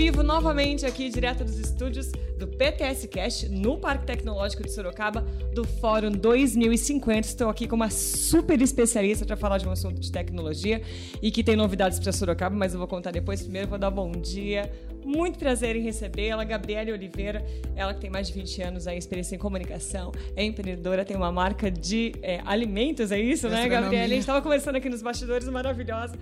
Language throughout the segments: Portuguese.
vivo novamente aqui, direto dos estúdios do PTS Cast, no Parque Tecnológico de Sorocaba, do Fórum 2050. Estou aqui com uma super especialista para falar de um assunto de tecnologia e que tem novidades para Sorocaba, mas eu vou contar depois. Primeiro, vou dar bom dia. Muito prazer em recebê-la, Gabriele Oliveira. Ela que tem mais de 20 anos aí, experiência em comunicação, é empreendedora, tem uma marca de é, alimentos, é isso, né, Gabriele? A gente estava conversando aqui nos bastidores, maravilhosa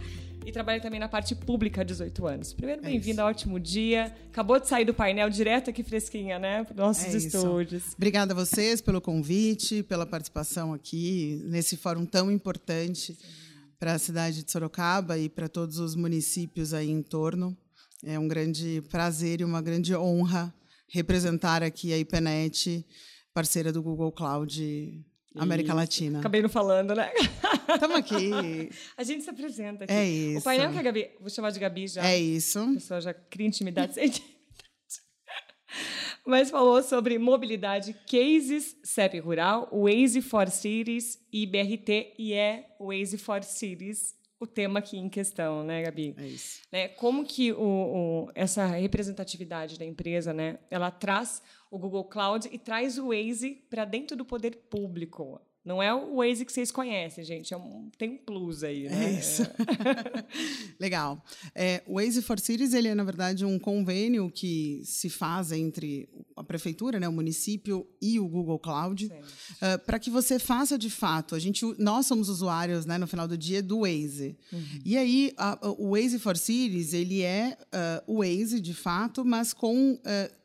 e trabalha também na parte pública há 18 anos. Primeiro, é bem-vinda, é ótimo dia. Acabou de sair do painel direto aqui fresquinha, né? Para nossos é estúdios. Isso. Obrigada a vocês pelo convite, pela participação aqui nesse fórum tão importante para a cidade de Sorocaba e para todos os municípios aí em torno. É um grande prazer e uma grande honra representar aqui a IPNET, parceira do Google Cloud América Latina. Acabei não falando, né? Estamos aqui. A gente se apresenta aqui. É isso. O painel que a Gabi. Vou chamar de Gabi já. É isso. A pessoa já cria intimidade sem. Mas falou sobre mobilidade, cases, CEP Rural, Waze for Cities e BRT, e é Waze for Cities o tema aqui em questão, né, Gabi? É isso. Né, como que o, o, essa representatividade da empresa, né, ela traz o Google Cloud e traz o Waze para dentro do poder público. Não é o Waze que vocês conhecem, gente. É um, tem um plus aí, né? É isso. Legal. É, o Waze for Cities, ele é, na verdade, um convênio que se faz entre a prefeitura, né, o município e o Google Cloud, uh, é, para que você faça, de fato, a gente, nós somos usuários, né, no final do dia, do Waze. Uhum. E aí, a, o Waze for Cities, ele é uh, o Waze, de fato, mas com... Uh,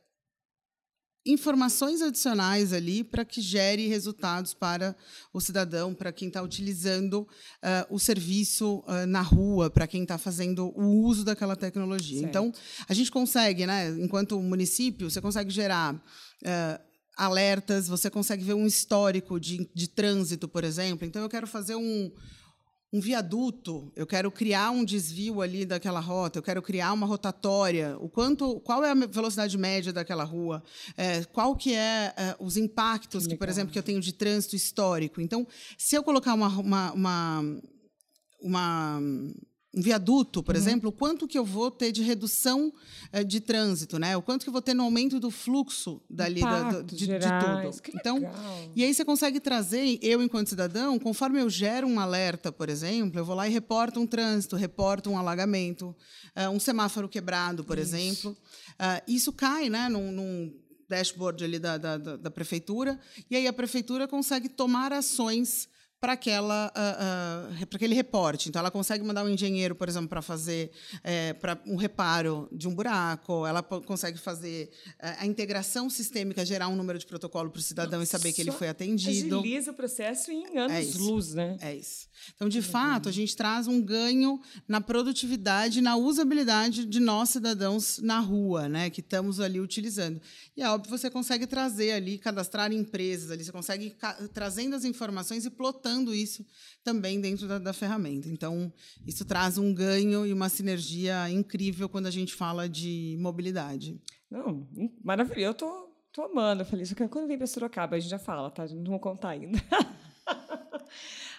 informações adicionais ali para que gere resultados para o cidadão, para quem está utilizando uh, o serviço uh, na rua, para quem está fazendo o uso daquela tecnologia. Certo. Então, a gente consegue, né, enquanto município, você consegue gerar. Uh, alertas, você consegue ver um histórico de, de trânsito, por exemplo. Então, eu quero fazer um, um viaduto, eu quero criar um desvio ali daquela rota, eu quero criar uma rotatória, o quanto, qual é a velocidade média daquela rua, é, qual que é, é os impactos, que, que, por exemplo, que eu tenho de trânsito histórico. Então, se eu colocar uma, uma, uma, uma um viaduto, por uhum. exemplo, quanto que eu vou ter de redução uh, de trânsito, né? O quanto que eu vou ter no aumento do fluxo dali da, do, de, de, tudo. Então, e aí você consegue trazer, eu enquanto cidadão, conforme eu gero um alerta, por exemplo, eu vou lá e reporto um trânsito, reporto um alagamento, uh, um semáforo quebrado, por isso. exemplo. Uh, isso cai, né, num, num dashboard ali da, da, da, prefeitura, e aí a prefeitura consegue tomar ações para aquela uh, uh, para aquele reporte. Então, ela consegue mandar um engenheiro, por exemplo, para fazer é, para um reparo de um buraco. Ela consegue fazer uh, a integração sistêmica, gerar um número de protocolo para o cidadão Nossa, e saber que ele foi atendido. Agiliza o processo em anos é luz, né? É isso. Então, de uhum. fato, a gente traz um ganho na produtividade, na usabilidade de nós cidadãos na rua, né, que estamos ali utilizando. E é óbvio, você consegue trazer ali, cadastrar empresas ali, você consegue trazendo as informações e plotando isso também dentro da, da, ferramenta. Então, isso traz um ganho e uma sinergia incrível quando a gente fala de mobilidade. Não, maravilhoso. Eu tô, tô amando. Eu falei, isso quando vem para Sorocaba, a gente já fala, tá? Não vou contar ainda.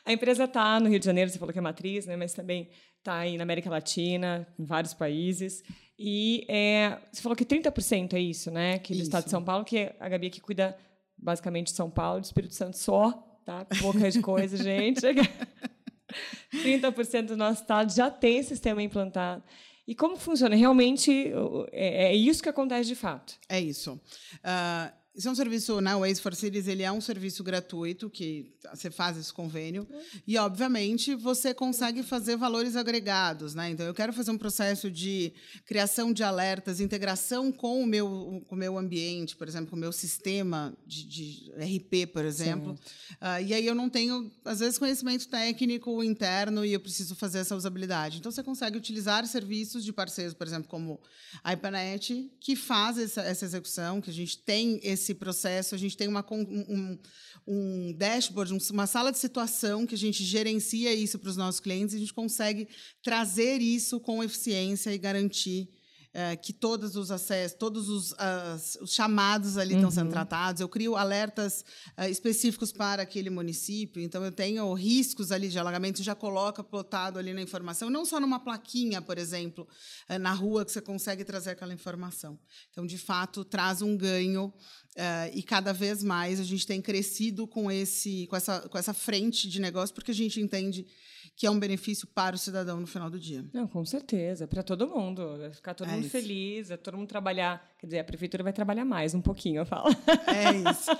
A empresa está no Rio de Janeiro, você falou que é matriz, né, mas também está aí na América Latina, em vários países. E é, você falou que 30% é isso, né? Que do isso. estado de São Paulo, que a Gabi aqui cuida basicamente de São Paulo, do Espírito Santo só, tá? Pouca de coisa, gente. 30% do nosso estado já tem sistema implantado. E como funciona? Realmente é, é isso que acontece de fato? É isso. Uh, isso é um serviço, né? O Waze for Cities, ele é um serviço gratuito que você faz esse convênio e, obviamente, você consegue fazer valores agregados, né? Então, eu quero fazer um processo de criação de alertas, integração com o meu, com o meu ambiente, por exemplo, com o meu sistema de, de RP, por exemplo. Uh, e aí eu não tenho, às vezes, conhecimento técnico interno e eu preciso fazer essa usabilidade. Então, você consegue utilizar serviços de parceiros, por exemplo, como a IPANET, que faz essa, essa execução, que a gente tem esse esse processo. A gente tem uma, um, um dashboard, uma sala de situação que a gente gerencia isso para os nossos clientes e a gente consegue trazer isso com eficiência e garantir é, que todos os acessos, todos os, as, os chamados ali estão sendo uhum. tratados. Eu crio alertas uh, específicos para aquele município. Então, eu tenho riscos ali de alagamento, já coloca plotado ali na informação, não só numa plaquinha, por exemplo, uh, na rua que você consegue trazer aquela informação. Então, de fato, traz um ganho Uh, e cada vez mais a gente tem crescido com, esse, com, essa, com essa frente de negócio, porque a gente entende que é um benefício para o cidadão no final do dia. Não, com certeza, para todo mundo. Ficar todo é mundo isso. feliz, é todo mundo trabalhar. Quer dizer, a prefeitura vai trabalhar mais um pouquinho, eu falo. É isso.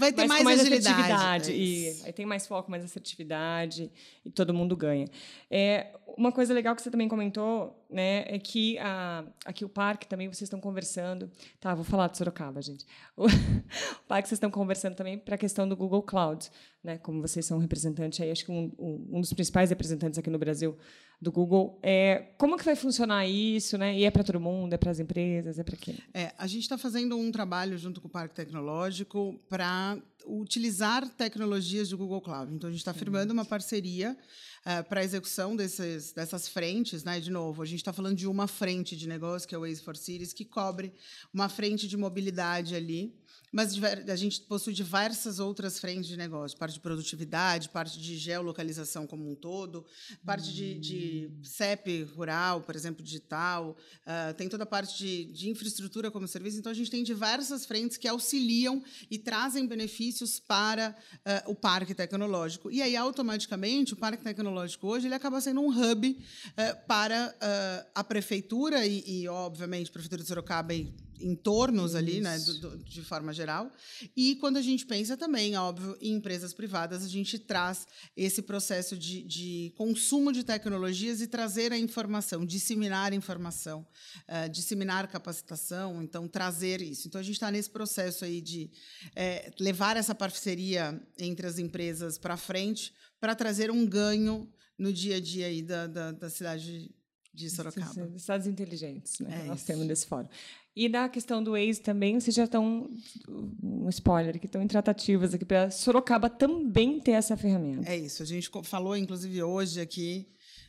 Vai ter mais, mais agilidade. É e aí tem mais foco, mais assertividade, e todo mundo ganha. É, uma coisa legal que você também comentou, né, é que a, aqui o parque também vocês estão conversando. Tá, vou falar de Sorocaba, gente. O, o parque vocês estão conversando também para a questão do Google Cloud, né? Como vocês são representantes aí, acho que um, um, um dos principais representantes aqui no Brasil do Google. É, como que vai funcionar isso, né? E é para todo mundo, é para as empresas, é para quem? É, a gente está fazendo um trabalho junto com o Parque Tecnológico para utilizar tecnologias do Google Cloud. Então, a gente está firmando uma parceria uh, para a execução desses, dessas frentes. Né? De novo, a gente está falando de uma frente de negócio, que é o Waze for Cities, que cobre uma frente de mobilidade ali mas a gente possui diversas outras frentes de negócio, parte de produtividade, parte de geolocalização como um todo, parte de, de CEP rural, por exemplo, digital, uh, tem toda a parte de, de infraestrutura como serviço. Então, a gente tem diversas frentes que auxiliam e trazem benefícios para uh, o parque tecnológico. E aí, automaticamente, o parque tecnológico hoje ele acaba sendo um hub uh, para a prefeitura e, e, obviamente, a prefeitura de Sorocaba e entornos ali, né, do, do, de forma geral. E quando a gente pensa também, óbvio, em empresas privadas, a gente traz esse processo de, de consumo de tecnologias e trazer a informação, disseminar informação, uh, disseminar capacitação, então trazer isso. Então a gente está nesse processo aí de é, levar essa parceria entre as empresas para frente para trazer um ganho no dia a dia aí da, da, da cidade de Sorocaba. Estados inteligentes, né? É Nós isso. temos nesse fórum. E na questão do Waze também, vocês já estão, um spoiler, que estão em tratativas aqui para Sorocaba também ter essa ferramenta. É isso. A gente falou, inclusive, hoje aqui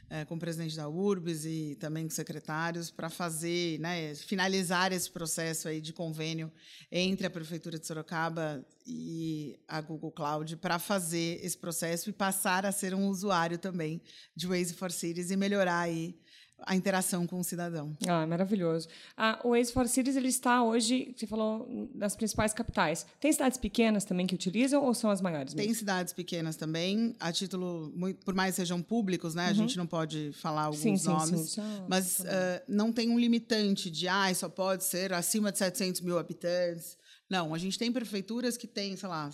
é, com o presidente da URBS e também com secretários para fazer, né, finalizar esse processo aí de convênio entre a prefeitura de Sorocaba e a Google Cloud para fazer esse processo e passar a ser um usuário também de Waze for Cities e melhorar aí a interação com o cidadão. Ah, maravilhoso. Ah, o Waze for Cities ele está hoje, você falou, nas principais capitais. Tem cidades pequenas também que utilizam ou são as maiores? Mesmo? Tem cidades pequenas também, a título, por mais sejam públicos, né? Uhum. A gente não pode falar alguns sim, sim, nomes, sim, mas uh, não tem um limitante de, ah, só pode ser acima de 700 mil habitantes. Não, a gente tem prefeituras que têm, sei lá,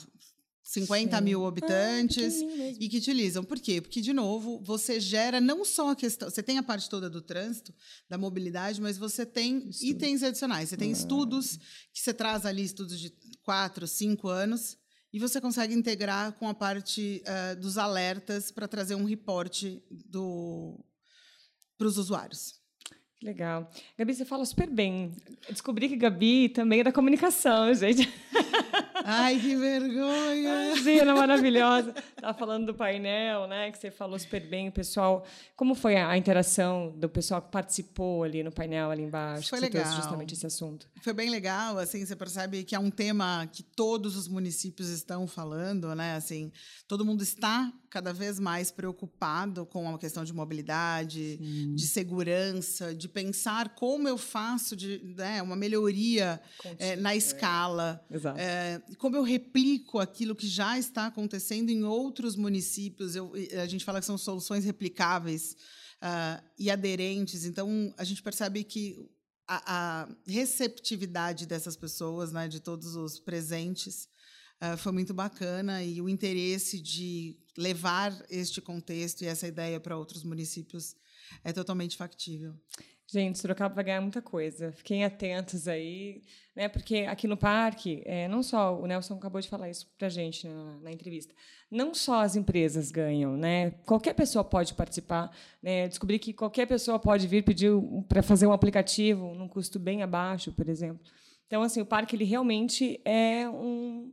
50 Sim. mil ah, habitantes ah, e que utilizam. Por quê? Porque, de novo, você gera não só a questão. Você tem a parte toda do trânsito, da mobilidade, mas você tem Estudo. itens adicionais. Você tem ah. estudos que você traz ali, estudos de quatro, cinco anos, e você consegue integrar com a parte uh, dos alertas para trazer um reporte para os usuários. Legal. Gabi, você fala super bem. Descobri que Gabi também é da comunicação, gente. Ai, que vergonha! Imagina, maravilhosa. Estava falando do painel, né? Que você falou super bem, pessoal. Como foi a interação do pessoal que participou ali no painel ali embaixo? Foi legal. justamente esse assunto. Foi bem legal, assim, você percebe que é um tema que todos os municípios estão falando, né? Assim, todo mundo está cada vez mais preocupado com a questão de mobilidade, Sim. de segurança, de pensar como eu faço de, né, uma melhoria é, na escala. É, como eu replico aquilo que já está acontecendo em outros municípios. Eu, a gente fala que são soluções replicáveis uh, e aderentes. Então, a gente percebe que a, a receptividade dessas pessoas, né, de todos os presentes, uh, foi muito bacana e o interesse de levar este contexto e essa ideia para outros municípios é totalmente factível. Gente, Sorocaba vai ganhar muita coisa. Fiquem atentos aí, né? Porque aqui no parque, é, não só o Nelson acabou de falar isso para gente na, na, entrevista. Não só as empresas ganham, né? Qualquer pessoa pode participar. Né? Descobri que qualquer pessoa pode vir pedir para fazer um aplicativo num custo bem abaixo, por exemplo. Então, assim, o parque ele realmente é um,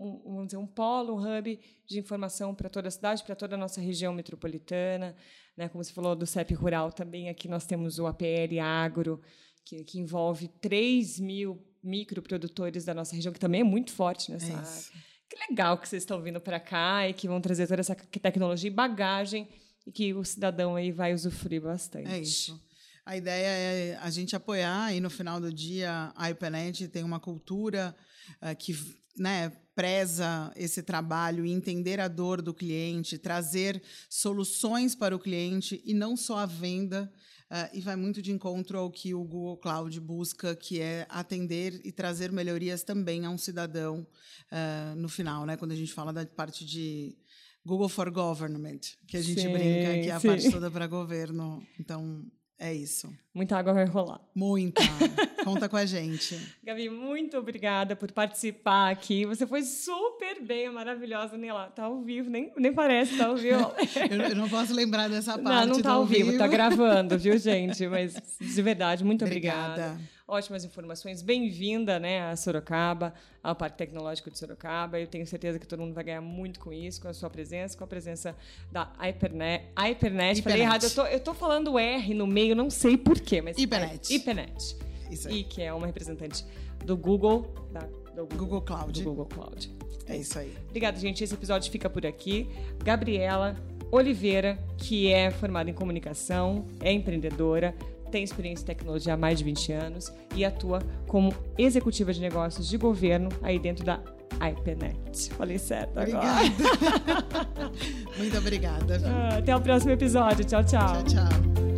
um, vamos dizer, um polo, um hub de informação para toda a cidade, para toda a nossa região metropolitana. Né? Como você falou do CEP Rural, também aqui nós temos o APL Agro, que, que envolve 3 mil microprodutores da nossa região, que também é muito forte nessa é área. Que legal que vocês estão vindo para cá e que vão trazer toda essa tecnologia e bagagem e que o cidadão aí vai usufruir bastante. É isso. A ideia é a gente apoiar e no final do dia a IPNET tem uma cultura uh, que né, preza esse trabalho e entender a dor do cliente, trazer soluções para o cliente e não só a venda. Uh, e vai muito de encontro ao que o Google Cloud busca, que é atender e trazer melhorias também a um cidadão uh, no final, né? Quando a gente fala da parte de Google for Government, que a gente sim, brinca que é a sim. parte toda para governo. Então, é isso. Muita água vai rolar. Muita. Conta com a gente. Gabi, muito obrigada por participar aqui. Você foi super bem, maravilhosa. Nem lá, tá ao vivo, nem, nem parece, tá ao vivo. eu, eu, não posso lembrar dessa parte. Não, não tá ao vivo, vivo, tá gravando, viu, gente? Mas, de verdade, muito obrigada. obrigada ótimas informações. Bem-vinda né, a Sorocaba, ao Parque Tecnológico de Sorocaba. Eu tenho certeza que todo mundo vai ganhar muito com isso, com a sua presença, com a presença da Hypernet. Hypernet, falei errado, eu tô, eu tô falando R no meio, não sei porquê, mas. Hypernet. É, Hypernet. Isso aí. E que é uma representante do Google, da, do Google, Google Cloud. Do Google Cloud. É isso aí. Obrigada, gente. Esse episódio fica por aqui. Gabriela Oliveira, que é formada em comunicação, é empreendedora, tem experiência em tecnologia há mais de 20 anos e atua como executiva de negócios de governo aí dentro da IPNet. Falei certo obrigada. agora. Muito obrigada. Até o próximo episódio. Tchau, tchau. Tchau, tchau.